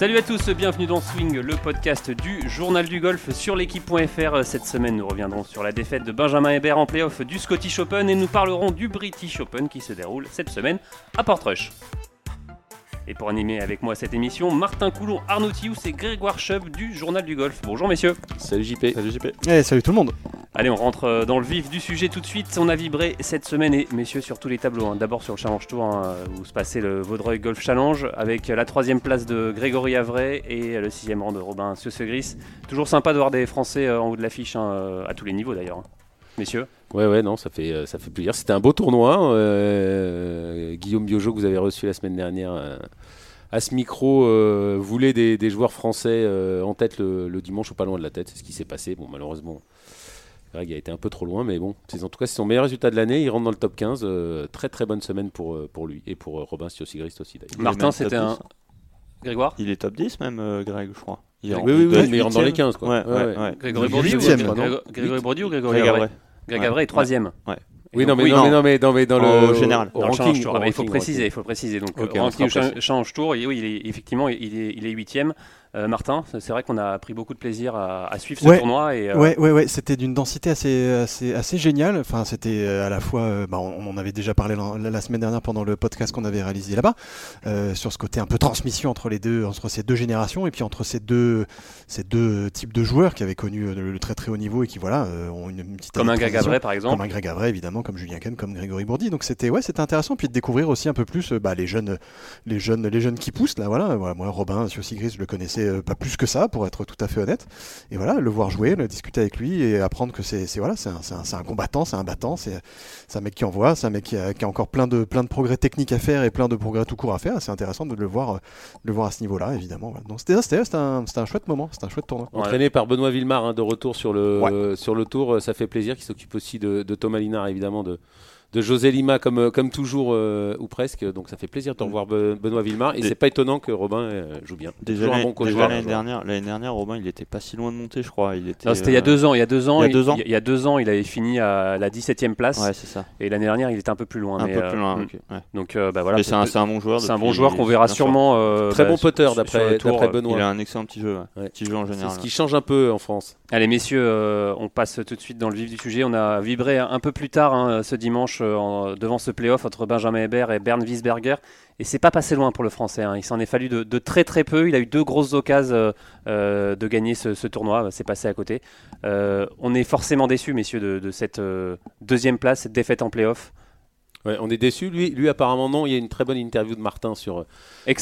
Salut à tous, bienvenue dans Swing, le podcast du journal du golf sur l'équipe.fr. Cette semaine, nous reviendrons sur la défaite de Benjamin Hébert en playoff du Scottish Open et nous parlerons du British Open qui se déroule cette semaine à Portrush. Et pour animer avec moi cette émission, Martin Coulon, Arnaud Thious et Grégoire Chubb du Journal du Golf. Bonjour messieurs. Salut JP. Salut JP. Eh, salut tout le monde. Allez, on rentre euh, dans le vif du sujet tout de suite. On a vibré cette semaine et messieurs sur tous les tableaux. hein. D'abord sur le Challenge Tour hein, où se passait le Vaudreuil Golf Challenge avec la troisième place de Grégory Avray et le sixième rang de Robin Gris. Toujours sympa de voir des Français euh, en haut de l'affiche hein, euh, à tous les niveaux d'ailleurs. Messieurs? Ouais, ouais, non, ça fait, ça fait plaisir. C'était un beau tournoi. Guillaume Biojo, que vous avez reçu la semaine dernière à ce micro, voulait des, joueurs français en tête le, le dimanche ou pas loin de la tête. C'est ce qui s'est passé. Bon, malheureusement, Greg a été un peu trop loin, mais bon, c'est en tout cas c'est son meilleur résultat de l'année. Il rentre dans le top 15. euh, très très bonne semaine pour, euh, pour lui et pour euh, Robin Stiosigrist aussi d'ailleurs. est Martin, c'était un. 10. Grégoire? Il est top 10 même, euh, Greg, je crois. Il Oui, oui, oui, mais il rentre dans les huitième. 15. Quoi. Ouais, ouais, ouais. Grégory Brody ou Grégory Brody ou Grégory Greg Avray Avray. Greg Ouais. Avray est troisième. Ouais. Oui, non, mais, oui, non, mais non, mais dans, mais dans Au le général. au ranking, Tour. Ah il faut préciser, il faut préciser. Donc, Ok, euh, on ranking sera cha- précis. Challenge Tour, et oui, il est, effectivement, il est, il est huitième. Euh, Martin, c'est vrai qu'on a pris beaucoup de plaisir à, à suivre ce Ouais. tournoi. Et, euh, Ouais, ouais, ouais, c'était d'une densité assez, assez, assez géniale. Enfin, c'était euh, à la fois, euh, bah, on, en avait déjà parlé la, la semaine dernière pendant le podcast qu'on avait réalisé là-bas, sur ce côté un peu transmission entre les deux, entre ces deux générations et puis entre ces deux, ces deux types de joueurs qui avaient connu le, le très très haut niveau et qui voilà ont une, une petite Comme un Greg. Avray, par Comme exemple. un Greg Avray, évidemment, comme Julien Kahn, comme Grégory Bourdi. Donc c'était ouais, c'était intéressant. Puis de découvrir aussi un peu plus bah, les jeunes, les jeunes, les jeunes qui poussent là. Voilà, Voilà, moi Robin Sigris, je le connaissais euh, pas plus que ça, pour être tout à fait honnête. Et voilà, le voir jouer, le discuter avec lui et apprendre que c'est c'est- voilà, c'est un, c'est un- c'est un combattant, c'est un battant, c'est c'est un mec qui envoie, c'est un mec qui a, qui a encore plein de plein de progrès techniques à faire et plein de progrès tout court à faire. C'est intéressant de le voir, euh, de le voir à ce niveau-là, évidemment. voilà. Donc c'était c'était c'était un, c'était un chouette moment, c'était un chouette tournoi. Ouais. Entraîné par Benoît Villemar hein, de retour sur le, sur le tour, euh, ça fait plaisir qu'il s'occupe aussi de, de Thomas Linard, évidemment, de, de José Lima, comme, euh, comme toujours, euh, ou presque. Donc ça fait plaisir de revoir Be- Benoît Villemar. Et c'est pas étonnant que Robin euh, joue bien. Déjà, un l'année- bon coach. déjà joueur. l'année dernière, l'année dernière, Robin, il était pas si loin de monter, je crois. Il était. Non, C'était il y a deux ans. Il y a deux ans, il y a deux ans. il y a deux ans, il avait fini à la 17e place. Ouais, c'est ça. Et l'année dernière, il était un peu plus loin. Un mais, peu euh, plus loin. mm. ouais. Donc euh, bah, voilà. Mais c'est un, c'est un bon joueur. c'est un bon joueur qu'on verra sûrement. euh, Très bah, bon sur- putter d'après tour, d'après Benoît. Il a un excellent petit jeu. Petit jeu en C'est général. ce qui change un peu en France. Allez messieurs, on passe tout de suite dans le vif du sujet. On a vibré un peu plus tard hein, ce dimanche euh, en- devant ce playoff entre Benjamin Hébert et Bernd Wiesberger. Et c'est pas passé loin pour le Français. hein. Il s'en est fallu de, de très très peu. Il a eu deux grosses occasions euh, euh, de gagner ce, ce tournoi. C'est passé à côté. Euh, on est forcément déçus, messieurs, de, de cette euh, deuxième place, cette défaite en playoff. Ouais, on est déçu. Lui, lui, apparemment, non. Il y a une très bonne interview de Martin sur,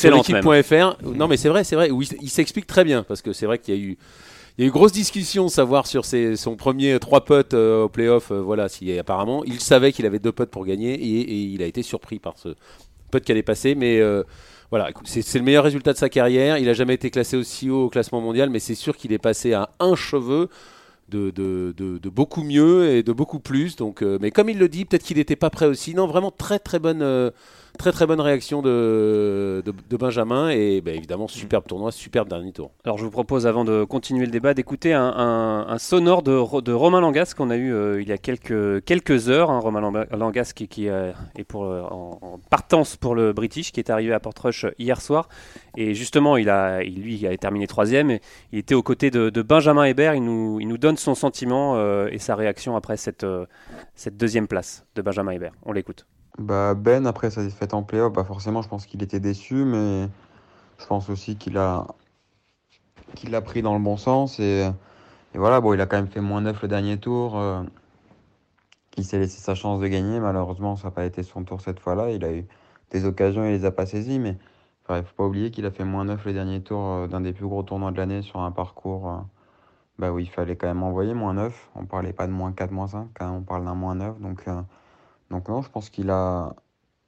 sur l'équipe.fr. Non, mais c'est vrai, c'est vrai. Où il, il s'explique très bien parce que c'est vrai qu'il y a eu. Il y a eu grosse discussion, savoir sur son premier trois putts euh, au playoff. euh, voilà, apparemment il savait qu'il avait deux putts pour gagner et, il a été surpris par ce putt qui allait passer. Mais euh, voilà, c'est le meilleur résultat de sa carrière. Il a jamais été classé aussi haut au classement mondial, mais c'est sûr qu'il est passé à un cheveu de, beaucoup mieux et de beaucoup plus. Euh, mais comme il le dit, peut-être qu'il n'était pas prêt aussi. Non, vraiment très très bonne, euh, très très bonne réaction de, de, de Benjamin et bah, évidemment superbe tournoi, superbe dernier tour. Alors je vous propose, avant de continuer le débat, d'écouter un, un- un sonore de, de Romain Langas qu'on a eu euh, il y a quelques, quelques heures. hein, Romain Langas qui, qui, euh, est pour, euh, en, en partance pour le British, qui est arrivé à Portrush hier soir. Et justement, il a, il- lui, il a terminé troisième. Et il était aux côtés de, de Benjamin Hébert. Il nous, il nous donne son sentiment et sa réaction après cette, cette deuxième place de Benjamin Hébert. On l'écoute. Bah ben, après sa défaite en playoff, bah forcément, je pense qu'il était déçu, mais je pense aussi qu'il a, qu'il l'a pris dans le bon sens. Et, voilà, bon, il a quand même fait moins 9 le dernier tour. euh, il s'est laissé sa chance de gagner. Malheureusement, ça n'a pas été son tour cette fois-là. Il a eu des occasions, il les a pas saisies, mais il ne faut pas oublier qu'il a fait moins 9 le dernier tour euh, d'un des plus gros tournois de l'année sur un parcours euh, bah, où il fallait quand même envoyer moins 9. On parlait pas de moins 4, moins 5, hein, on parle d'un moins 9. Donc, euh, donc non, je pense qu'il a,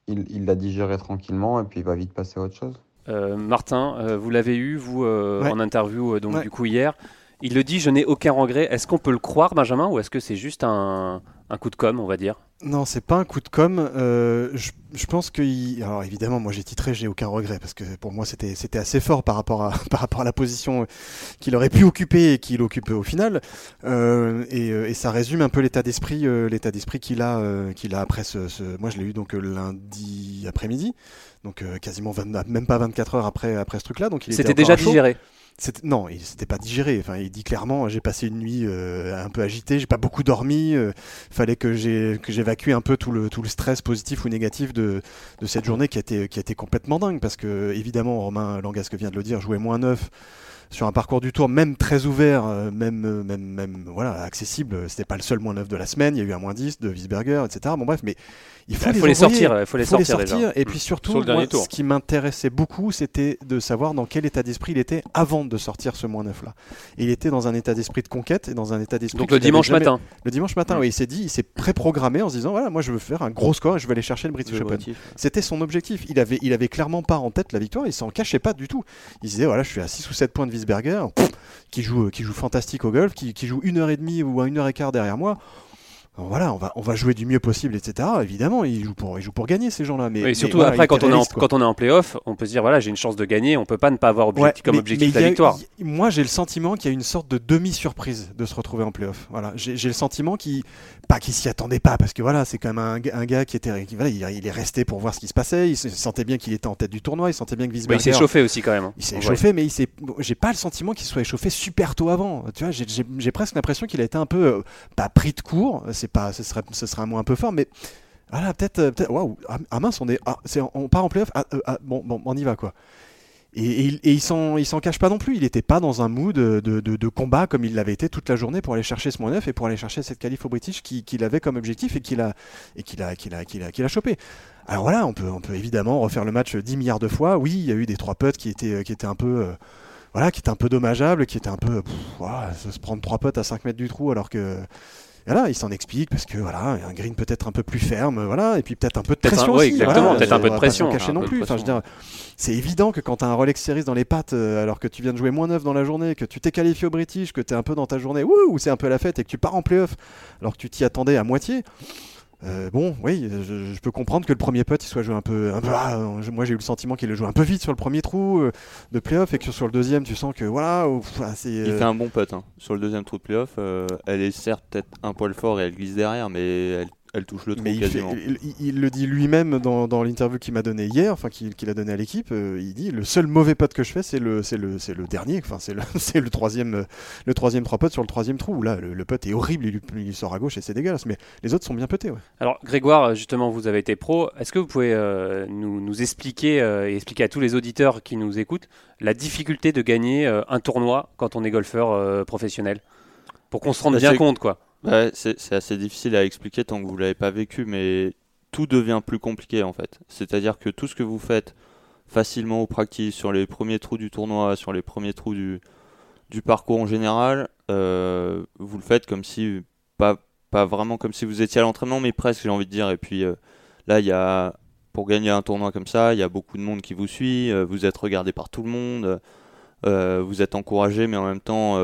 il, il l'a digéré tranquillement et puis il va vite passer à autre chose. Euh, Martin, euh, vous l'avez eu, vous, euh, Ouais. en interview euh, donc, Ouais. du coup hier. Il le dit, je n'ai aucun regret. Est-ce qu'on peut le croire, Benjamin, ou est-ce que c'est juste un, un coup de com', on va dire? Non, c'est pas un coup de com. Euh, je, je pense que, il- alors évidemment, moi j'ai titré, j'ai aucun regret parce que pour moi c'était c'était assez fort par rapport à par rapport à la position qu'il aurait pu occuper et qu'il occupe au final. Euh, et, euh, et ça résume un peu l'état d'esprit, l'état d'esprit qu'il a, qu'il a après ce, ce- Moi je l'ai eu donc lundi après-midi, donc quasiment 20 même pas 24 heures après, après ce truc-là. Donc il était C'était déjà chaud. Non, il s'était pas digéré. Enfin, il dit clairement, j'ai passé une nuit euh, un peu agitée, j'ai pas beaucoup dormi. euh, fallait que j'évacue un peu tout le stress positif ou négatif de, cette journée qui a été qui a complètement dingue parce que évidemment Romain Langasque vient de le dire, jouait moins neuf sur un parcours du tour même très ouvert, euh, même euh, même même voilà accessible. C'était pas le seul moins neuf de la semaine. Il y a eu un moins 10 de Wiesberger, etc. Bon bref, mais il faut Il les, faut les envoyer. sortir, il faut les faut les sortir déjà. Et puis surtout, Sur moi, ce qui m'intéressait beaucoup, c'était de savoir dans quel état d'esprit il était avant de sortir ce moins 9 là. Et il était dans un état d'esprit de conquête et dans un état d'esprit. Donc le dimanche jamais- matin. Le dimanche matin, oui, il s'est dit, il s'est pré-programmé en se disant voilà, moi je veux faire un gros score et je vais aller chercher le British Open. C'était son objectif. Il avait, il avait clairement pas en tête la victoire. Il s'en cachait pas du tout. Il se disait voilà, je suis à 6 ou 7 points de Qui joue, qui joue fantastique au golf, qui, qui joue une heure et demie ou une heure et quart derrière moi. Voilà, on va, on va jouer du mieux possible, etc. Évidemment, ils jouent pour, ils jouent pour gagner ces gens-là. Mais, Et mais surtout voilà, après, quand on, est en, quand on est en playoff, on peut se dire voilà, j'ai une chance de gagner. On peut pas ne pas avoir objectif, Ouais, comme mais- objectif mais la a- victoire. moi, j'ai le sentiment qu'il y a une sorte de demi-surprise de se retrouver en playoff. Voilà, j'ai le sentiment qu'il, pas qu'il s'y attendait pas, parce que voilà, c'est quand même un, un gars qui était, qui- voilà, il, il est resté pour voir ce qui se passait. Il se- sentait bien qu'il était en tête du tournoi. Il sentait bien que Bah, il Wiesberger. s'est chauffé aussi quand même. hein. Il s'est échauffé, mais il s'est. J'ai pas le sentiment qu'il soit échauffé super tôt avant. Tu vois, j'ai presque l'impression qu'il a été un peu euh, pas pris de court. C'est pas, ce serait, ce un mot un peu fort, mais voilà, peut-être, euh, peut-être. Waouh, ah, ah mince, on est, ah, on part en playoff. Ah, euh, ah, bon, bon, on y va quoi. Et, et il- et il s'en, cache pas non plus. Il n'était pas dans un mood de, de, combat comme il l'avait été toute la journée pour aller chercher ce moins neuf et pour aller chercher cette qualif au British qui- qu'il avait comme objectif et qu'il a, qu'il chopé. Alors voilà, on peut, on peut évidemment refaire le match 10 milliards de fois. Oui, il y a eu des trois putts qui étaient, qui étaient un peu, euh, voilà, qui étaient un peu dommageables, qui étaient un peu, se prendre trois putts à 5 mètres du trou alors que. Voilà, il s'en explique parce que voilà, un green peut-être un peu plus ferme, voilà, et puis peut-être un peu de pression un- ouais, aussi. exactement, voilà, peut-être un peu de pression, non plus. Enfin, je veux pression. dire, c'est évident que quand tu as un Rolex Series dans les pattes, euh, alors que tu viens de jouer moins neuf dans la journée, que tu t'es qualifié au British, que tu es un peu dans ta journée, wouh, où c'est un peu la fête et que tu pars en playoff, alors que tu t'y attendais à moitié. Euh, bon, oui, je, je peux comprendre que le premier putt il soit joué un peu. Un peu ah, euh, moi j'ai eu le sentiment qu'il le joue un peu vite sur le premier trou euh, de playoff et que sur le deuxième tu sens que voilà, ouf, ah, c'est. Il euh, fait un bon putt hein. sur le deuxième trou de playoff. euh, elle est certes peut-être un poil fort et elle glisse derrière, mais elle, elle touche le trou Mais il, fait- quasiment. il- il- il le dit lui-même dans, dans l'interview qu'il m'a donné hier, enfin qu'il qu'il a donné à l'équipe. euh, il dit le seul mauvais putt que je fais, c'est le, c'est le, c'est le dernier. Enfin, c'est le, c'est le troisième, euh, le troisième trois putts sur le troisième trou. où Là, le, le putt est horrible. Il, il sort à gauche et c'est dégueulasse. Mais les autres sont bien putés. Ouais. Alors Grégoire, justement, vous avez été pro. Est-ce que vous pouvez euh, nous, nous expliquer euh, et expliquer à tous les auditeurs qui nous écoutent la difficulté de gagner euh, un tournoi quand on est golfeur euh, professionnel? Pour qu'on se rende Bah, bien compte, quoi. Ouais, c'est assez difficile à expliquer tant que vous l'avez pas vécu, mais tout devient plus compliqué en fait. C'est-à-dire que tout ce que vous faites facilement au practice, sur les premiers trous du tournoi, sur les premiers trous du, du parcours en général, euh, vous le faites comme si, pas, vraiment comme si vous étiez à l'entraînement, mais presque j'ai envie de dire. Et puis euh, là, y a, pour gagner un tournoi comme ça, il y a beaucoup de monde qui vous suit, euh, vous êtes regardé par tout le monde, vous êtes encouragé, mais en même temps...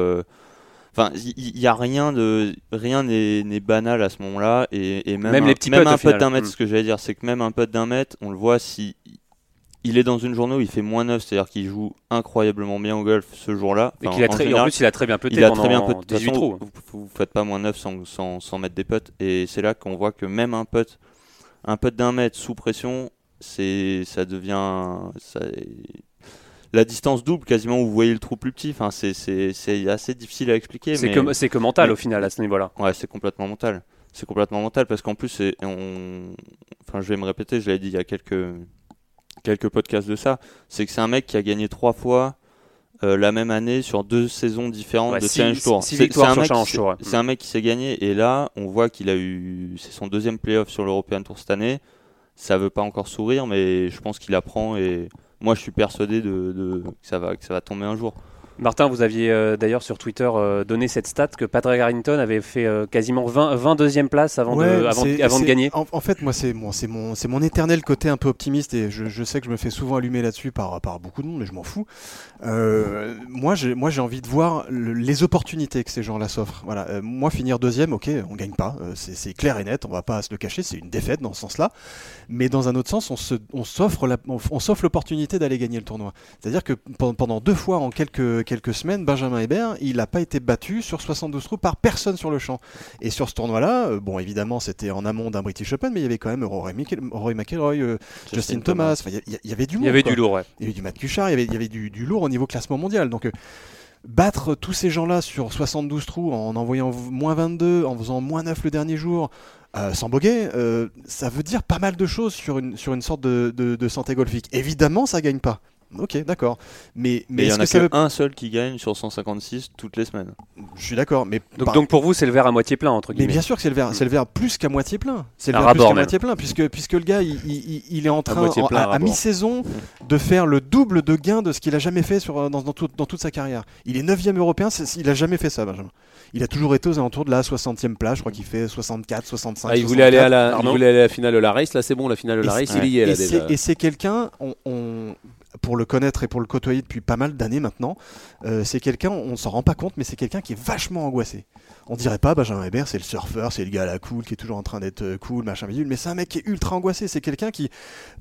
Enfin, il y, a rien de rien n'est banal à ce moment-là et, et même, Même un, les petits même un putt final. d'un mètre, Mm. ce que j'allais dire, c'est que même un putt d'un mètre, on le voit si il est dans une journée où il fait moins 9, c'est-à-dire qu'il joue incroyablement bien au golf ce jour-là. Et qu'il a en très, en général, plus, il a très bien pété il a très bien toute 18 façon, trous. Vous, vous faites pas moins 9 sans, sans, sans mettre des putts et c'est là qu'on voit que même un putt un putt d'un mètre sous pression, c'est ça devient ça- la distance double quasiment où vous voyez le trou plus petit. Enfin, c'est assez difficile à expliquer. C'est mais... que, c'est que mental mais- au final à ce niveau-là. Ouais, c'est complètement mental. C'est complètement mental parce qu'en plus, on... enfin, je vais me répéter, je l'avais dit il y a quelques, quelques podcasts de ça, c'est que c'est un mec qui a gagné trois fois euh, la même année sur deux saisons différentes Ouais, de six- Challenge Tour. un ouais. C'est un mec qui s'est gagné et là, on voit qu'il a eu, c'est son deuxième playoff sur l'European Tour cette année. Ça veut pas encore sourire, mais je pense qu'il apprend et moi, je suis persuadé de, que ça va, que ça va tomber un jour. Martin, vous aviez euh, d'ailleurs sur Twitter euh, donné cette stat que Patrick Harrington avait fait euh, quasiment 20, 20 deuxième place avant, Ouais, de, avant, de gagner. En, en fait, moi, c'est mon, c'est mon, mon éternel côté un peu optimiste et je, je sais que je me fais souvent allumer là-dessus par, par beaucoup de monde, mais je m'en fous. Moi, j'ai, envie de voir le- les opportunités que ces gens-là s'offrent. Voilà, moi, finir deuxième, ok, on gagne pas, c'est, clair et net, on va pas se le cacher, c'est une défaite dans ce sens-là. Mais dans un autre sens, on, s'offre, l'opportunité d'aller gagner le tournoi. C'est-à-dire que pen- pendant deux fois en quelques, quelques semaines, Benjamin Hébert, il n'a pas été battu sur 72 trous par personne sur le champ. Et sur ce tournoi-là, euh, bon, évidemment, c'était en amont d'un British Open, mais il y avait quand même Rory, Mc- Rory McIlroy, euh, Justin, Thomas. Il y, il avait du Il monde. y avait quoi. du lourd, ouais. Il y avait du Matt Kuchar, il y avait, il y avait du, du lourd au niveau classement mondial. Donc, euh, battre tous ces gens-là sur 72 trous en envoyant moins 22, en faisant moins 9 le dernier jour, euh, sans boguer, euh, ça veut dire pas mal de choses sur une, sur une sorte de, de- de santé golfique. Évidemment, ça gagne pas. Ok, d'accord. Mais, Mais mais il y est-ce en que a ça veut... qu'un seul qui gagne sur 156 toutes les semaines. Je suis d'accord, mais Donc, par- donc pour vous, c'est le verre à moitié plein, entre Mais guillemets. bien sûr que c'est le verre, c'est le verre plus qu'à moitié plein. C'est le verre plus qu'à moitié plein, puisque, puisque le gars, il, il- il est en train, à à, à rabord. mi-saison, de faire le double de gains de ce qu'il a jamais fait sur, dans, dans tout- dans toute sa carrière. Il est 9 européen, c'est- il a jamais fait ça, Benjamin. Il a toujours été aux alentours de la 60e place, je crois qu'il fait 64, 65. Ah, il voulait aller à la, il voulait aller à la finale de la race. Là, c'est bon, la finale de la Et race, il y est et là c'est- déjà. Et c'est quelqu'un, on, on- pour le connaître et pour le côtoyer depuis pas mal d'années maintenant, euh, c'est quelqu'un, on s'en rend pas compte, mais c'est quelqu'un qui est vachement angoissé. On dirait pas Benjamin Hébert, c'est le surfeur, c'est le gars à la cool qui est toujours en train d'être euh, cool, machin mais c'est un mec qui est ultra angoissé. C'est quelqu'un qui,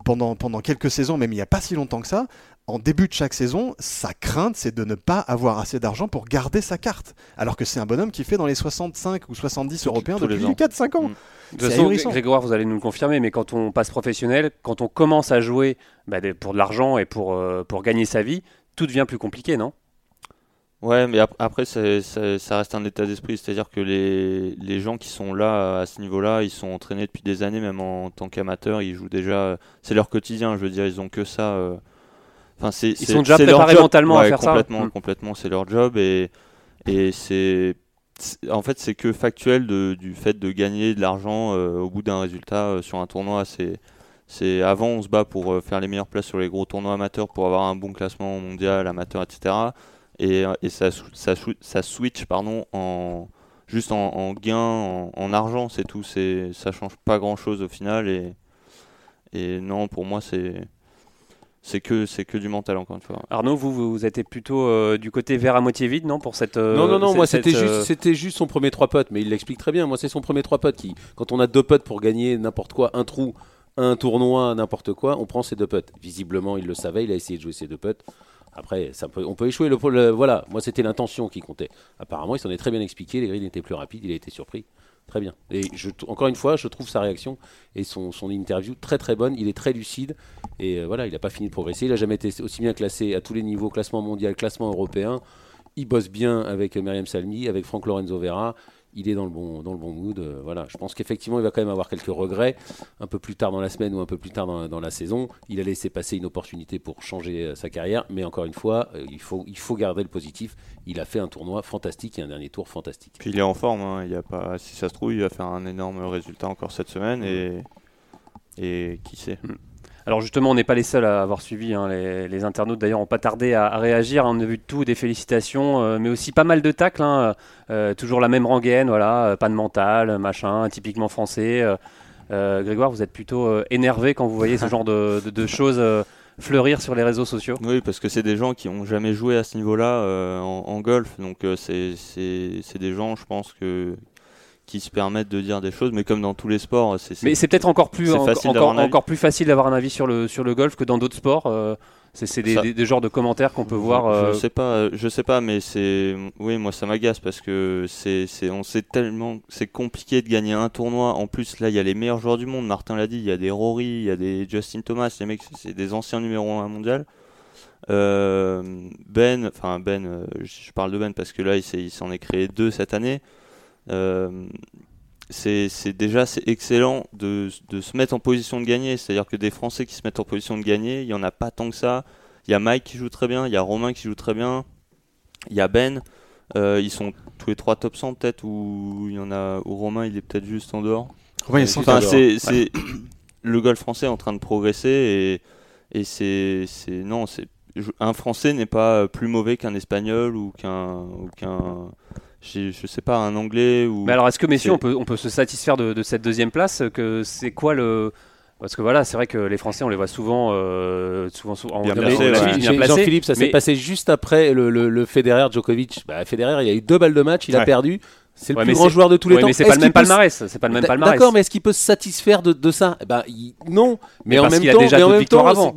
pendant, pendant quelques saisons, même il y a pas si longtemps que ça, en début de chaque saison, sa crainte, c'est de ne pas avoir assez d'argent pour garder sa carte. Alors que c'est un bonhomme qui fait dans les 65 ou 70 européens depuis ans. 4-5 ans. Mm. De toute C'est façon, ahurissant. Grégoire, vous allez nous le confirmer, mais quand on passe professionnel, quand on commence à jouer bah, pour de l'argent et pour, euh, pour gagner sa vie, tout devient plus compliqué, non? Ouais, mais ap- après, ça reste un état d'esprit. C'est-à-dire que les, les gens qui sont là à ce niveau-là, ils sont entraînés depuis des années, même en tant qu'amateurs. Ils jouent déjà. C'est leur quotidien, je veux dire. Ils ont que ça. euh, Enfin, c'est, Ils sont déjà préparés job. mentalement à faire ça. complètement, Mm. Complètement, c'est leur job. Et, et c'est, En fait, c'est que factuel de- du fait de gagner de l'argent euh, au bout d'un résultat euh, sur un tournoi. C'est. C'est avant on se bat pour euh, faire les meilleures places sur les gros tournois amateurs pour avoir un bon classement mondial amateur etc et, et ça, switch pardon en juste en, en gain en, en argent c'est tout c'est ça change pas grand chose au final et et non pour moi c'est c'est que c'est que du mental encore une fois Arnaud, vous, vous, vous êtes plutôt euh, du côté verre à moitié vide, non Pour cette. euh, Non, non, non, cette- moi cette, c'était euh, juste, c'était juste son premier trois potes, mais il l'explique très bien. Moi c'est son premier trois potes qui, quand on a deux potes pour gagner n'importe quoi, un trou, un tournoi, n'importe quoi, on prend ses deux potes. Visiblement il le savait, il a essayé de jouer ses deux potes. Après, ça peut, on peut échouer. Le, le- voilà, moi c'était l'intention qui comptait. Apparemment, il s'en est très bien expliqué. Les grilles étaient plus rapides, il a été surpris. Très bien. Et encore une fois, je trouve sa réaction et son, interview très très bonne. Il est très lucide et euh, voilà, il n'a pas fini de progresser. Il n'a jamais été aussi bien classé à tous les niveaux, classement mondial, classement européen. Il bosse bien avec Myriam Salmi, avec Franck Lorenzo Vera. Il est dans le bon, dans le bon mood. euh, voilà. Je pense qu'effectivement, il va quand même avoir quelques regrets un peu plus tard dans la semaine ou un peu plus tard dans, dans la saison. Il a laissé passer une opportunité pour changer euh, sa carrière, mais encore une fois, euh, il, faut, il faut garder le positif. Il a fait un tournoi fantastique et un dernier tour fantastique. puis il est en forme hein, il y a pas si ça se trouve il va faire un énorme résultat encore cette semaine et et qui sait Alors justement, on n'est pas les seuls à avoir suivi. hein, Les, les internautes d'ailleurs n'ont pas tardé à, à réagir. On a vu tout, des félicitations, euh, mais aussi pas mal de tacles. hein, euh, toujours la même rengaine, voilà, euh, pas de mental, machin, typiquement français. euh, Grégoire, vous êtes plutôt énervé quand vous voyez ce genre de, de- de choses fleurir sur les réseaux sociaux? Oui, parce que c'est des gens qui ont jamais joué à ce niveau-là euh, en, en golf, donc euh, c'est des gens, je pense que qui se permettent de dire des choses, mais comme dans tous les sports, c'est Mais c'est peut-être encore plus en- encore, d'avoir un avis. encore plus facile d'avoir un avis sur le sur le golf que dans d'autres sports. euh, c'est des, des- des genres de commentaires qu'on peut voir. Je, euh, je sais pas, je sais pas, mais c'est, oui, moi ça m'agace parce que c'est, on sait tellement, c'est compliqué de gagner un tournoi. En plus, là, il y a les meilleurs joueurs du monde. Martin l'a dit, il y a des Rory, il y a des Justin Thomas, les mecs, c'est des anciens numéro 1 mondial. Euh, ben, enfin Ben, euh, je parle de Ben parce que là, il s'en est créé deux cette année. Euh, c'est déjà c'est excellent de, de se mettre en position de gagner. C'est-à-dire que des Français qui se mettent en position de gagner, il y en a pas tant que ça. Il y a Mike qui joue très bien, il y a Romain qui joue très bien, il y a Ben. Euh, ils sont tous les trois top 100 peut-être ou il y en a ou Romain il est peut-être juste en dehors. Ouais, il est Enfin, c'est le golf français est en train de progresser et et c'est non c'est un français n'est pas plus mauvais qu'un espagnol ou qu'un ou qu'un je je sais pas un anglais ou Mais alors, est-ce que messieurs, on peut, on peut se satisfaire de, de cette deuxième place Que c'est quoi le parce que voilà, c'est vrai que les Français, on les voit souvent, euh, souvent, souvent en Bien ouais. placés. Jean-Philippe, ça s'est mais- passé juste après le, le, le Federer Djokovic. Bah, Federer, il y a eu deux balles de match, il a perdu. C'est le Ouais, plus mais grand joueur de tous les Ouais, temps. mais c'est pas le même peut palmarès. C'est pas le même palmarès. D'accord, mais est-ce qu'il peut se satisfaire de, de ça? Eh ben, il- Non, mais, Mais en parce même temps, déjà mais en même victoires temps, avant.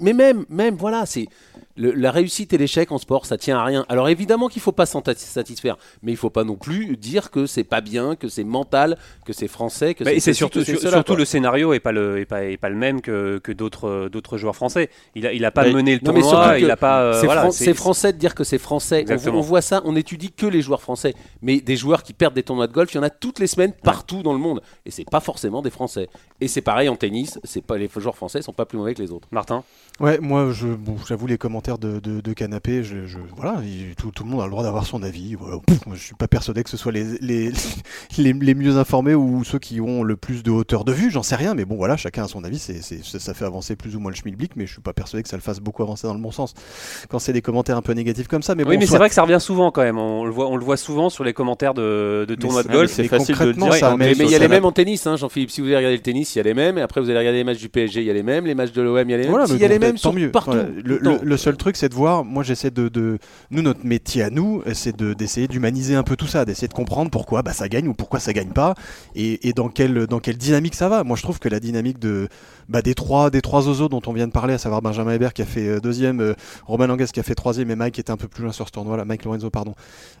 mais même, même, voilà, c'est Le- la réussite et l'échec en sport, ça tient à rien. Alors évidemment qu'il faut pas s'en satisfaire, mais il faut pas non plus dire que c'est pas bien, que c'est mental, que c'est français, que Bah, et c'est surtout, que c'est sur- cela, surtout le scénario est pas le est pas, est pas le même que, que d'autres d'autres joueurs français. Il a il a pas Mais- mené le non, tournoi, il a pas euh, c'est voilà, fran- français de dire que c'est français. On, voit ça, on étudie que les joueurs français. Mais des joueurs qui perdent des tournois de golf, il y en a toutes les semaines partout dans le monde. Et c'est pas forcément des Français. Et c'est pareil en tennis, c'est pas les joueurs français sont pas plus mauvais que les autres. Martin? Ouais, moi, je, bon, j'avoue les commentaires de, de, de canapé, je, je- voilà, il- tout, tout le monde a le droit d'avoir son avis. Voilà. Pouf, moi, je suis pas persuadé que ce soit les, les, les, les mieux informés ou ceux qui ont le plus de hauteur de vue, j'en sais rien, mais bon, voilà, chacun a son avis. C'est, c'est- ça, fait avancer plus ou moins le schmilblick, mais je suis pas persuadé que ça le fasse beaucoup avancer dans le bon sens. Quand c'est des commentaires un peu négatifs comme ça, mais oui, bon, mais soit. c'est vrai que ça revient souvent quand même. On le voit on le voit souvent sur les commentaires de, de tournois de golf. c'est mais facile de dire ça Mais mais il y a les mêmes en tennis, hein, Jean-Philippe. Si vous allez regarder le tennis, il y a les mêmes. Et après, vous allez regarder les matchs du PSG, il y a les mêmes. Les matchs de l'OM, il y a les mêmes. Voilà, S'il mais y a les mêmes tant mieux. partout. Voilà. Le, le temps. le- le seul truc, c'est de voir. Moi, j'essaie de, Nous, notre métier à nous, c'est de- d'essayer d'humaniser un peu tout ça, d'essayer de comprendre pourquoi bah, ça gagne ou pourquoi ça gagne pas, et, dans, quelle, dans quelle dynamique ça va. Moi, je trouve que la dynamique de, bah, des, trois, des trois oiseaux dont on vient de parler, à savoir Benjamin Hébert qui a fait euh, deuxième, euh, Romain Langas qui a fait troisième, et Mike qui était un peu plus loin sur ce tournoi-là, Mike Lorenzo, pardon.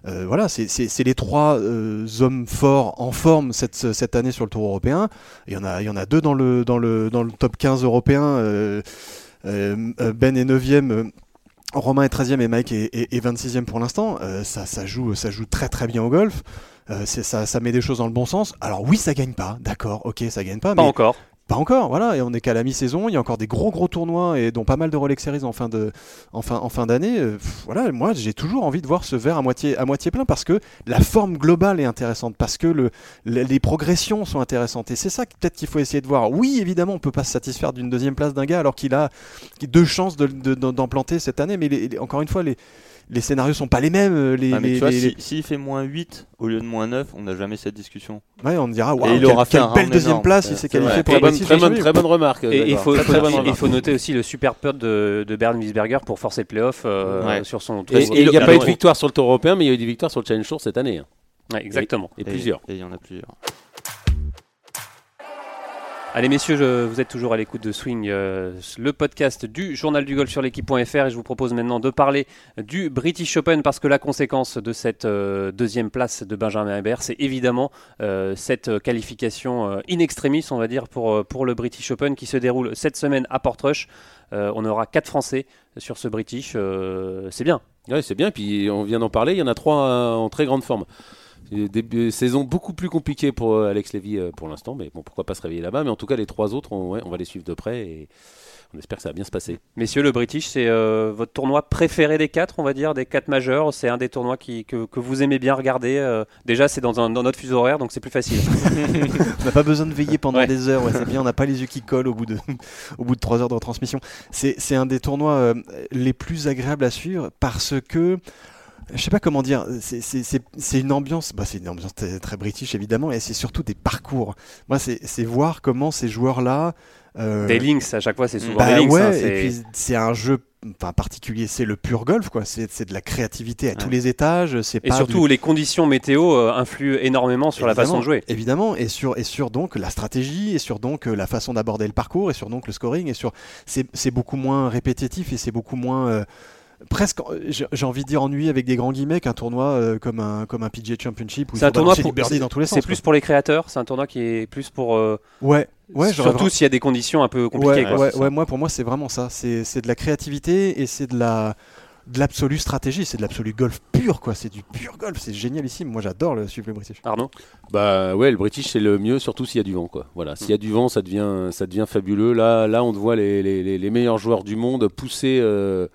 Euh, voilà, c'est- c'est c'est les trois euh, hommes forts en forme cette, cette année sur le Tour européen. Il y en a, il y en a deux dans le, dans le, dans le top 15 européen. euh, euh, euh, ben est 9ème, euh, Romain est 13ème et Mike est, est- est 26ème pour l'instant. Euh, ça, ça, joue, ça joue très très bien au golf. Euh, ça, ça met des choses dans le bon sens. Alors oui, ça gagne pas, d'accord, ok, ça gagne pas, Pas mais encore. Pas encore, voilà, et on est qu'à la mi-saison, il y a encore des gros gros tournois et dont pas mal de Rolex Series en fin d'année. Euh, voilà, moi j'ai toujours envie de voir ce verre à moitié plein parce que la forme globale est intéressante, parce que le, le- les progressions sont intéressantes et c'est ça peut-être qu'il faut essayer de voir. Oui, évidemment, on peut pas se satisfaire d'une deuxième place d'un gars alors qu'il a deux chances de- de- d'en cette année, mais encore une fois les les scénarios sont pas les mêmes. euh, Les, Ah, mais les- tu vois, les- si- s'il fait moins 8 au lieu de moins 9, on n'a jamais cette discussion. ouais, on dira waouh, il quelle, aura fait quelle un belle deuxième énorme. place, il s'est qualifié pour le bonne, très bonne, très bonne remarque. Et il faut, Très, faut- très bonne il remarque. faut noter aussi le super putt de, de Bernd Wiesberger pour forcer le playoff euh, Ouais. sur son tour. et il n'y a pas eu de victoire sur le Tour européen, mais il y a eu des victoires sur le Challenge Tour cette année. hein. Ouais, exactement. Et plusieurs. Et il y en a plusieurs. Allez messieurs, vous êtes toujours à l'écoute de Swing, euh, le podcast du journal du golf sur l'équipe.fr et je vous propose maintenant de parler du British Open parce que la conséquence de cette euh, deuxième place de Benjamin Hébert, c'est évidemment euh, cette qualification in extremis, on va dire, pour, pour le British Open qui se déroule cette semaine à Portrush. On aura quatre Français sur ce British, c'est bien. Ouais, c'est bien. Puis on vient d'en parler. Il y en a trois en très grande forme. Saisons beaucoup plus compliquées pour euh, Alex Lévy euh, pour l'instant, mais bon, pourquoi pas se réveiller là-bas. Mais en tout cas, les trois autres, on, ouais, on va les suivre de près et on espère que ça va bien se passer. Messieurs, le British, c'est euh, votre tournoi préféré des quatre, on va dire, des quatre majeurs. C'est un des tournois qui, que, que vous aimez bien regarder. euh, déjà, c'est dans, un, dans notre fuseau horaire, donc c'est plus facile. On n'a pas besoin de veiller pendant Ouais. des heures, ouais, c'est bien, on n'a pas les yeux qui collent au bout de, au bout de 3 heures de retransmission. C'est c'est un des tournois euh, les plus agréables à suivre parce que, je sais pas comment dire, c'est- une ambiance, bah, c'est une ambiance très, très british évidemment, et c'est surtout des parcours. Moi, c'est voir comment ces joueurs-là. euh, des links, à chaque fois, c'est souvent bah des links. ouais, hein, et c'est- puis c'est un jeu enfin, particulier, c'est le pur golf, quoi. C'est de la créativité à tous Ouais. les étages. C'est Et pas surtout, du- les conditions météo euh, influent énormément sur la façon de jouer. Évidemment, et sur, et sur donc la stratégie, et sur donc euh, la façon d'aborder le parcours, et sur donc le scoring, et sur c'est beaucoup moins répétitif et c'est beaucoup moins presque, euh, j'ai envie de dire ennuyé avec des grands guillemets qu'un tournoi euh, comme un comme un PGA Championship où C'est un tournoi pour- birdie dans tous les sens. C'est plus pour les créateurs, c'est un tournoi qui est plus pour. euh, ouais, ouais, surtout s'il y a des conditions un peu compliquées. Ouais, quoi. ouais, ouais, moi pour moi c'est vraiment ça. C'est c'est de la créativité et c'est de la de l'absolue stratégie, c'est de l'absolu golf pur quoi. C'est du pur golf, c'est génialissime. Moi j'adore le suivre le British. Arnaud? Bah ouais, le British c'est le mieux, surtout s'il y a du vent quoi. Voilà, s'il y a du vent, ça devient, ça devient fabuleux. Là, là, on voit les, les, les- les meilleurs joueurs du monde pousser, euh,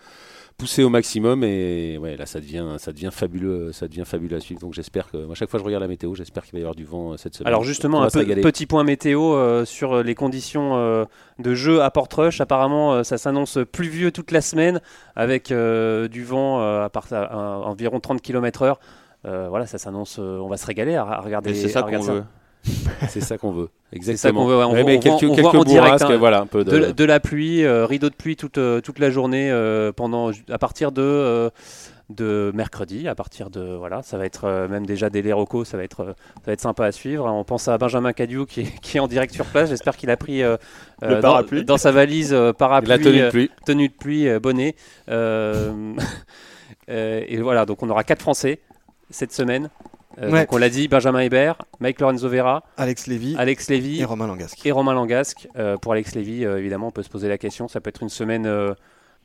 pousser au maximum et ouais, là, ça devient, ça devient fabuleux, ça devient fabuleux à suivre. Donc j'espère que, moi, chaque fois que je regarde la météo, j'espère qu'il va y avoir du vent euh, cette semaine. Alors justement, un peu, petit point météo euh, sur les conditions euh, de jeu à Portrush. Apparemment, euh, ça s'annonce pluvieux toute la semaine avec euh, du vent euh, à, part, à- à environ 30 km/h. Euh, voilà, ça s'annonce. euh, on va se régaler à, à regarder. C'est ça à qu'on regarder veut. C'est ça qu'on veut. ça Exactement. qu'on veut, ouais, on Ouais, quelques, on quelques voit en direct, hein, voilà, un peu de. De, la- de la pluie, euh, rideau de pluie toute, euh, toute la journée euh, pendant à partir de euh, de mercredi à partir de voilà ça va être même déjà des Lérocos ça va être ça va être sympa à suivre on pense à Benjamin Cadieu qui est, qui est en direct sur place j'espère qu'il a pris Le parapluie. dans, dans sa valise parapluie La tenue de pluie. tenue de pluie bonnet et voilà donc on aura quatre Français cette semaine Euh, Ouais. donc on l'a dit Benjamin Hébert Mike Lorenzo Vera Alex Lévy Alex Lévy et Romain Langasque. et Romain Langasque. Euh, pour Alex Lévy, euh, évidemment, on peut se poser la question. Ça peut être une semaine.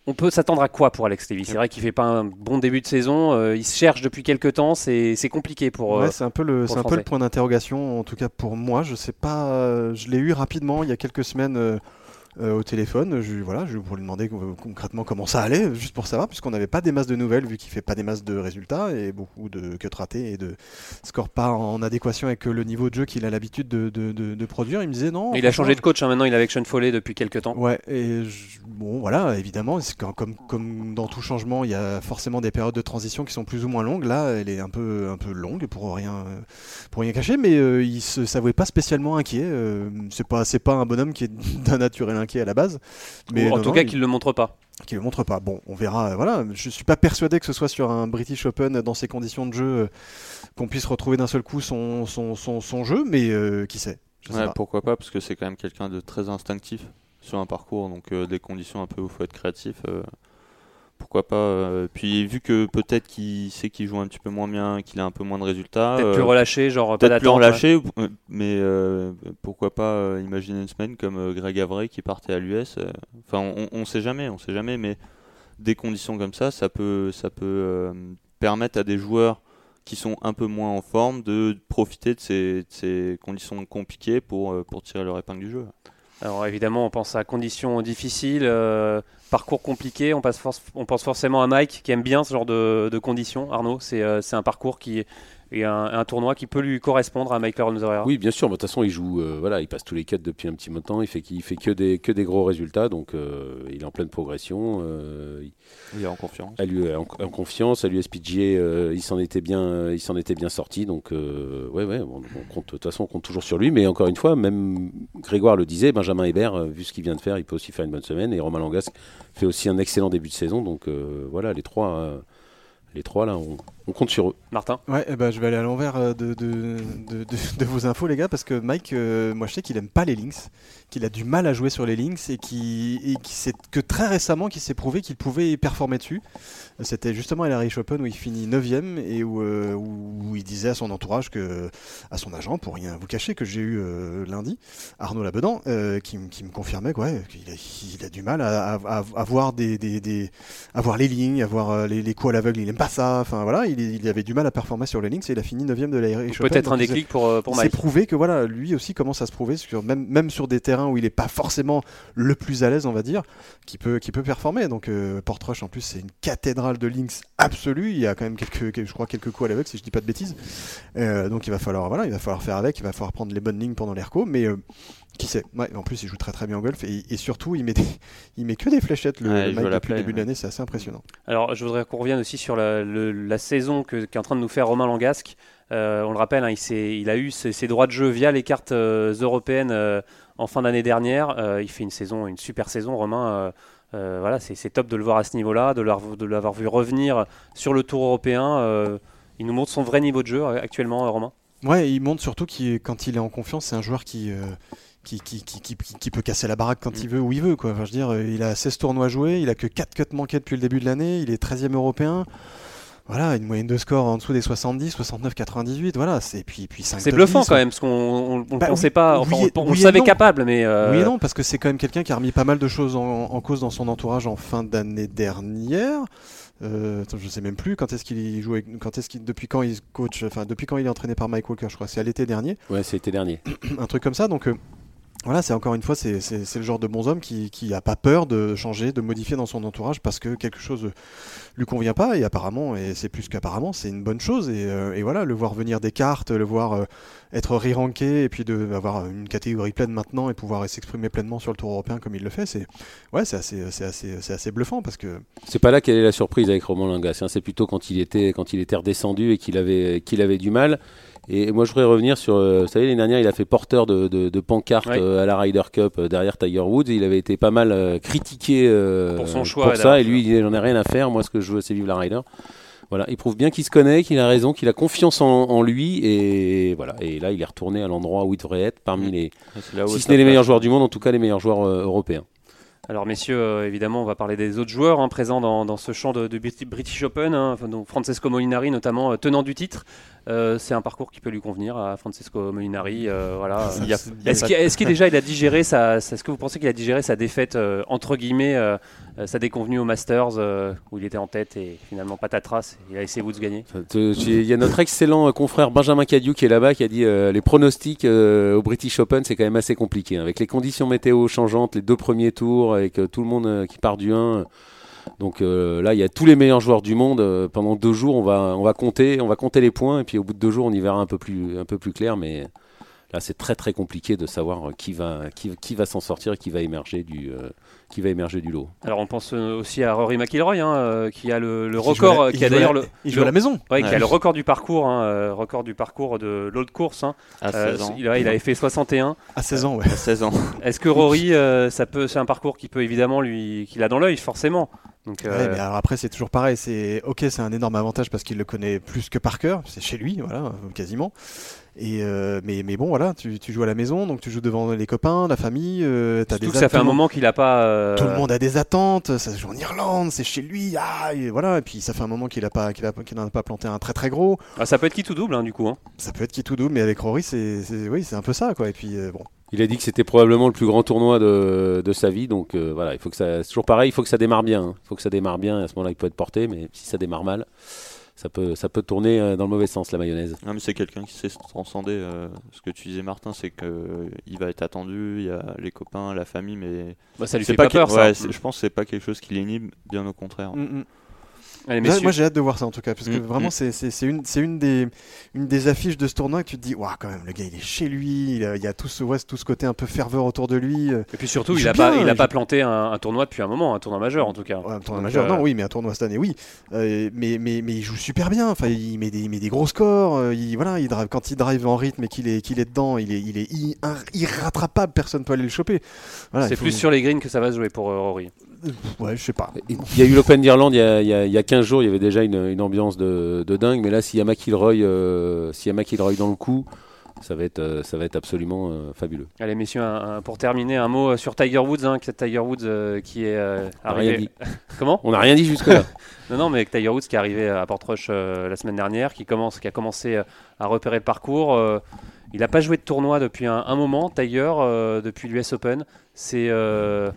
on peut s'attendre à quoi pour Alex Lévy? C'est vrai qu'il fait pas un bon début de saison. il se cherche depuis quelques temps. C'est compliqué pour. Ouais, c'est un peu le, c'est un peu le point d'interrogation, en tout cas pour moi. Je sais pas, je l'ai eu rapidement il y a quelques semaines au téléphone. Je, voilà, je pour lui demander euh, concrètement comment ça allait, juste pour savoir, puisqu'on n'avait pas des masses de nouvelles vu qu'il fait pas des masses de résultats et beaucoup de cuts ratés et de scores pas en adéquation avec euh, le niveau de jeu qu'il a l'habitude de, de- de- de produire. Il me disait non. il a changé de coach. hein, maintenant, il est avec Sean Foley depuis quelques temps. Ouais, et je- bon, voilà, évidemment, quand- comme, comme dans tout changement, il y a forcément des périodes de transition qui sont plus ou moins longues. Là, elle est un peu, un peu longue pour rien, euh, pour rien cacher, mais euh, il se s'avouait pas spécialement inquiet. euh, c'est pas, c'est pas un bonhomme qui est d'un naturel inquiet à la base. Mais Ou en non, tout non, cas, il- qu'il le montre pas. qui le montre pas. Bon, on verra. euh, Voilà, je suis pas persuadé que ce soit sur un British Open dans ces conditions de jeu euh, qu'on puisse retrouver d'un seul coup son, son, son, son jeu, mais euh, qui sait. Je sais Ouais, pas. pourquoi pas, parce que c'est quand même quelqu'un de très instinctif sur un parcours, donc euh, des conditions un peu où il faut être créatif. euh, pourquoi pas. euh, puis vu que peut-être qu'il sait qu'il joue un petit peu moins bien, qu'il a un peu moins de résultats. Peut-être euh, plus relâché, genre pas Peut-être plus ouais. relâché, euh, mais euh, pourquoi pas imaginer une semaine comme Greg Avray qui partait à l'US. Enfin, on, on sait jamais, on sait jamais, mais des conditions comme ça, ça peut, ça peut permettre à des joueurs qui sont un peu moins en forme de profiter de ces, de ces conditions compliquées pour, pour tirer leur épingle du jeu. Alors évidemment, on pense à conditions difficiles, euh, parcours compliqué. On, pense forcément à Mike qui aime bien ce genre de, de conditions. Arnaud, c'est euh, c'est un parcours qui et un, un tournoi qui peut lui correspondre à Mike Lorenzo Oui, bien sûr. mais De toute façon, il joue. euh, voilà, il passe tous les quatre depuis un petit moment. Il fait qu'il fait que des que des gros résultats. Donc, euh, il est en pleine progression. euh, il- Il est en confiance. à lui, en, en confiance, à l'USPGA, euh, il s'en était bien, il s'en était bien sorti. Donc, euh, ouais, ouais, on, on compte, de toute façon, on compte toujours sur lui. Mais encore une fois, même Grégoire le disait, Benjamin Hébert, vu ce qu'il vient de faire, il peut aussi faire une bonne semaine. Et Romain Langas fait aussi un excellent début de saison. Donc, euh, voilà, les trois, euh, les trois là, on, on compte sur eux. Martin? Ouais, eh ben, je vais aller à l'envers euh, de, de, de, de- de vos infos, les gars, parce que Mike, euh, moi je sais qu'il aime pas les links, qu'il a du mal à jouer sur les links et, qui, et qui s'est- que très récemment qu'il s'est prouvé qu'il pouvait y performer dessus. C'était justement à l'Irish Open où il finit 9ème et où, euh, où il disait à son entourage, que, à son agent, pour rien vous cacher, que j'ai eu euh, lundi, Arnaud Labedan, euh, qui, qui me confirmait quoi, ouais, qu'il a, il a du mal à, à- à- à voir des, des, des- à voir les lignes, à voir les, les coups à l'aveugle, il aime pas ça. Enfin voilà, il, il avait du mal à performer sur les links et il a fini 9ème de Open. Peut-être un déclic pour, euh, pour Mike. prouvé que voilà, lui aussi commence à se prouver sur même, même sur des terrains où il n'est pas forcément le plus à l'aise, on va dire, qui peut, qui peut performer. Donc euh, Portrush en plus c'est une cathédrale de links absolue. Il y a quand même quelques, quelques- je crois quelques coups à l'aveugle si je dis pas de bêtises. Euh, donc il va falloir voilà, il va falloir faire avec, il va falloir prendre les bonnes lignes pendant les recos, mais euh, qui sait? Ouais, en plus il joue très très bien au golf et, et surtout il met des- il met que des fléchettes le, Ouais, le la depuis le début de l'année, c'est assez impressionnant. Alors, je voudrais qu'on revienne aussi sur la, le- la saison que- qu'est en train de nous faire Romain Langasque. Euh, on le rappelle, hein, il, a eu ses, ses droits de jeu via les cartes euh, européennes euh, en fin d'année dernière. Il fait une saison, une super saison, Romain. voilà, c'est top de le voir à ce niveau-là, de l'avoir vu revenir sur le Tour européen. il nous montre son vrai niveau de jeu actuellement, Romain. Ouais, il montre surtout qu'il, quand il est en confiance, c'est un joueur qui, qui, qui, qui, qui- peut casser la baraque quand Mm. il veut, où il veut. Quoi. Enfin, je veux dire, euh, il a 16 tournois joués, il a que 4 cuts manqués depuis le début de l'année, il est 13e européen. Voilà, une moyenne de score en dessous des 70, 69, 98. Voilà, c'est puis puis C'est bluffant 10, quand même, parce qu'on on, on le Bah, pensait oui, pas. oui Enfin, on, on oui le savait non. capable, mais euh, Oui et non, parce que c'est quand même quelqu'un qui a remis pas mal de choses en, en cause dans son entourage en fin d'année dernière. Euh, attends, je sais même plus quand est-ce qu'il joue, avec- quand est-ce qu'il, depuis quand il coach, enfin depuis quand il est entraîné par Mike Walker, je crois, c'est à l'été dernier. Ouais, c'était dernier. un truc comme ça. Donc euh, voilà, c'est encore une fois, c'est le genre de bonhomme qui, qui a pas peur de changer, de modifier dans son entourage parce que quelque chose lui convient pas. Et apparemment, et c'est plus qu'apparemment, c'est une bonne chose. Et, euh, voilà, le voir venir des cartes, le voir euh, être re-ranké et puis de avoir une catégorie pleine maintenant et pouvoir s'exprimer pleinement sur le Tour européen comme il le fait, c'est ouais, c'est assez, assez bluffant parce que C'est pas là quelle est la surprise avec Romain Langas. hein. C'est plutôt quand il était quand il était redescendu et qu'il avait qu'il avait du mal. Et moi, je voudrais revenir sur. euh, vous savez, l'année dernière, il a fait porteur de, de, de pancartes Ouais. euh, à la Ryder Cup euh, derrière Tiger Woods. Il avait été pas mal critiqué Pour son choix, pour ça. Et lui, il disait J'en ai rien à faire. Moi, ce que je veux, c'est vivre la Ryder. Voilà, il prouve bien qu'il se connaît, qu'il a raison, qu'il a confiance en, en lui et voilà. Et là, il est retourné à l'endroit où il devrait être parmi les, si ce n'est les meilleurs joueurs du monde, en tout cas les meilleurs joueurs européens. Alors messieurs, euh, évidemment, on va parler des autres joueurs hein, présents dans, dans ce champ de, de Brit- British Open. hein, donc Francesco Molinari, notamment euh, tenant du titre. Euh, c'est un parcours qui peut lui convenir à Francesco Molinari. voilà. Est-ce qu'il déjà il a digéré sa, est-ce que vous pensez qu'il a digéré sa défaite entre guillemets, sa déconvenue au Masters euh, où il était en tête et finalement patatras, il a laissé Woods gagner. Euh, Il y a notre excellent euh, confrère Benjamin Cadieu qui est là-bas qui a dit euh, les pronostics euh, au British Open c'est quand même assez compliqué hein. avec les conditions météo changeantes, les deux premiers tours avec euh, tout le monde euh, qui part du 1. Donc euh, là il y a tous les meilleurs joueurs du monde euh, pendant deux jours on va on va compter on va compter les points et puis au bout de deux jours on y verra un peu plus un peu plus clair mais là c'est très très compliqué de savoir euh, qui va qui, qui va s'en sortir et qui va émerger du euh, qui va émerger du lot. Alors on pense euh, aussi à Rory McIlroy hein, euh, qui a le, le Qui record, à la- qui a d'ailleurs la- le, Il joue à la maison. ouais, qui a Ouais. le record du parcours, hein, record du parcours de l'autre course. hein. À Euh, 16 ans. il, ouais, il avait fait 61. À 16 ans, ouais. À 16 ans. Est-ce que Rory, euh, ça peut, c'est un parcours qui peut évidemment lui, qu'il a dans l'œil forcément. Donc, Ouais, euh, mais alors après, c'est toujours pareil. C'est ok, c'est un énorme avantage parce qu'il le connaît plus que par cœur. C'est chez lui, voilà, quasiment. Et euh, mais, mais bon, voilà, tu, tu joues à la maison, donc tu joues devant les copains, la famille. Euh, surtout des que ça fait un moment qu'il a pas. euh, Tout le monde a des attentes. Ça se joue en Irlande, c'est chez lui. Ah, et voilà. Et puis ça fait un moment qu'il a pas, qu'il a, qu'il n'en a pas planté un très très gros. ah, ça peut être qui tout double hein, du coup. hein. Ça peut être qui tout double, mais avec Rory, c'est, oui, c'est un peu ça, quoi. Et puis bon, Il a dit que c'était probablement le plus grand tournoi de, de sa vie, donc euh, voilà, il faut que ça, c'est toujours pareil, il faut que ça démarre bien. hein. Il faut que ça démarre bien, et à ce moment-là, il peut être porté, mais si ça démarre mal, ça peut, ça peut tourner euh, dans le mauvais sens, la mayonnaise. Non, mais c'est quelqu'un qui sait se transcender. euh, ce que tu disais, Martin, c'est que euh, il va être attendu. Il y a les copains, la famille, mais Bah, ça lui c'est fait pas, peur ça. ouais, c'est- je pense que c'est pas quelque chose qui l'inhibe, bien au contraire. Allez, Moi- j'ai hâte de voir ça en tout cas, parce que Mm, vraiment mm. c'est, une, des, une des affiches de ce tournoi que tu te dis, waouh, quand même, le gars il est chez lui, il, a- il y a tout ce, ouais, tout ce côté un peu ferveur autour de lui. euh, Et puis surtout, il il a pas, il a pas planté un, un tournoi depuis un moment, un tournoi majeur en tout cas. Ouais, un tournoi Donc, majeur, euh, non, oui, mais un tournoi cette année, oui. Euh, mais, mais, mais il joue super bien. Enfin, il met des, il met des gros scores. euh, il, voilà, il drive, quand il drive en rythme et qu'il est, qu'il est dedans, il est, il est irrattrapable. Personne peut aller le choper. Voilà, c'est faut- plus sur les greens que ça va se jouer pour Rory. Ouais, je sais pas. Il y a eu l'Open d'Irlande il y a, il y a- il y a 15 jours, il y avait déjà une, une ambiance de, de dingue, mais là, s'il y a McIlroy, euh, s'il y a McIlroy dans le coup, ça va être, euh, ça va être absolument euh, fabuleux. Allez messieurs, un- un- pour terminer, un mot euh, sur Tiger Woods, hein, Tiger Woods euh, qui est euh, On n'a rien arrivé. dit. Comment On n'a rien dit jusque-là. Non, non, mais avec Tiger Woods qui est arrivé à Portrush euh, la semaine dernière, qui, commence, qui a commencé euh, à repérer le parcours. euh, il n'a pas joué de tournoi depuis un, un moment, Tiger, euh, depuis l'US Open. C'est euh,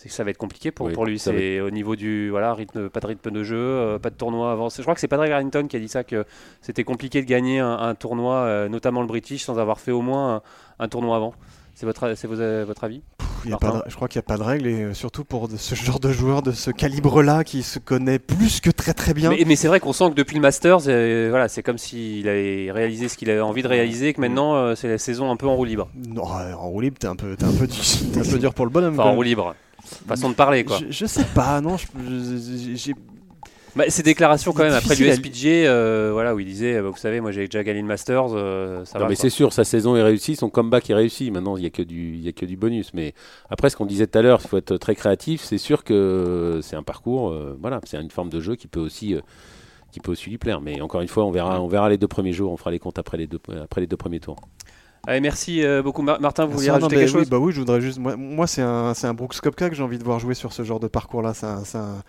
c'est que ça va être compliqué pour, Oui, pour lui. va C'est au niveau du voilà, rythme, pas de rythme de jeu, euh, pas de tournoi avant. Je crois que c'est Patrick Harrington qui a dit ça, que c'était compliqué de gagner un, un tournoi, euh, notamment le British, sans avoir fait au moins un, un tournoi avant. C'est votre, c'est vos- euh, votre avis? Il y a Martin. pas de- je crois qu'il n'y a pas de règle et surtout pour de- ce genre de joueur de ce calibre-là qui se connaît plus que très très bien. Mais, mais c'est vrai qu'on sent que depuis le Masters, euh, voilà, c'est comme s'il avait réalisé ce qu'il avait envie de réaliser, et que maintenant euh, c'est la saison un peu en roue libre. Non, euh, en roue libre, t'es un peu, t'es un peu, dur- t'es un peu dur pour le bonhomme. Enfin, en roue libre. Façon de parler, quoi. Je, je sais pas, non. j'ai- Bah, ces déclarations, quand même, après l'USPG, euh, voilà, où il disait, euh, vous savez, moi j'ai déjà gagné le Masters, euh, ça Non, va. mais c'est sûr, sa saison est réussie, son comeback est réussi. Maintenant, il n'y a, que du- il y a que du bonus. Mais après, ce qu'on disait tout à l'heure, il faut être très créatif. C'est sûr que c'est un parcours, euh, voilà, c'est une forme de jeu qui peut aussi. euh, qui peut aussi lui plaire, mais encore une fois, on verra, on verra les deux premiers jours, on fera les comptes après les deux, après les deux premiers tours. Allez, merci euh, beaucoup, Mar- Martin. Vous vouliez non, rajouter quelque oui, chose bah oui, je voudrais juste. Moi, moi c'est un, un Brooks Koepka que j'ai envie de voir jouer sur ce genre de parcours-là. C'est un-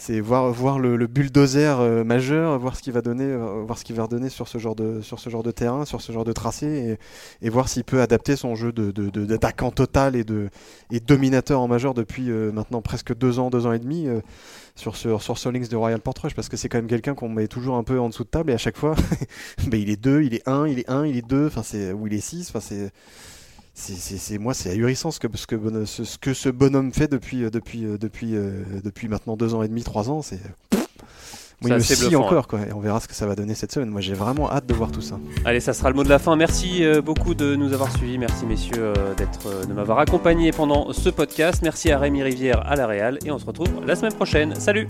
c'est un- voir, voir le, le bulldozer euh, majeur, voir ce qu'il va donner, euh, voir ce qu'il va redonner sur ce genre de, sur ce genre de terrain, sur ce genre de tracé, et, et voir s'il peut adapter son jeu de, de- d'attaquant total et de et dominateur en majeur depuis euh, maintenant presque deux ans, deux ans et demi. euh, sur, sur, sur ce links de Royal Portrush parce que c'est quand même quelqu'un qu'on met toujours un peu en dessous de table et à chaque fois ben, il est 2, il est 1, il est 1, il est 2, enfin c'est ou il est 6, enfin c'est c'est, moi c'est ahurissant ce que ce que, ce, ce que ce bonhomme fait depuis euh, depuis euh, depuis euh, depuis maintenant deux ans et demi, trois ans, c'est il me scie encore quoi et on verra ce que ça va donner cette semaine. Moi j'ai vraiment hâte de voir tout ça. Allez, ça sera le mot de la fin. Merci euh, beaucoup de nous avoir suivis. Merci, messieurs, euh, d'être, euh, de m'avoir accompagné pendant ce podcast. Merci à Rémi Rivière à la Réal. Et on se retrouve la semaine prochaine. Salut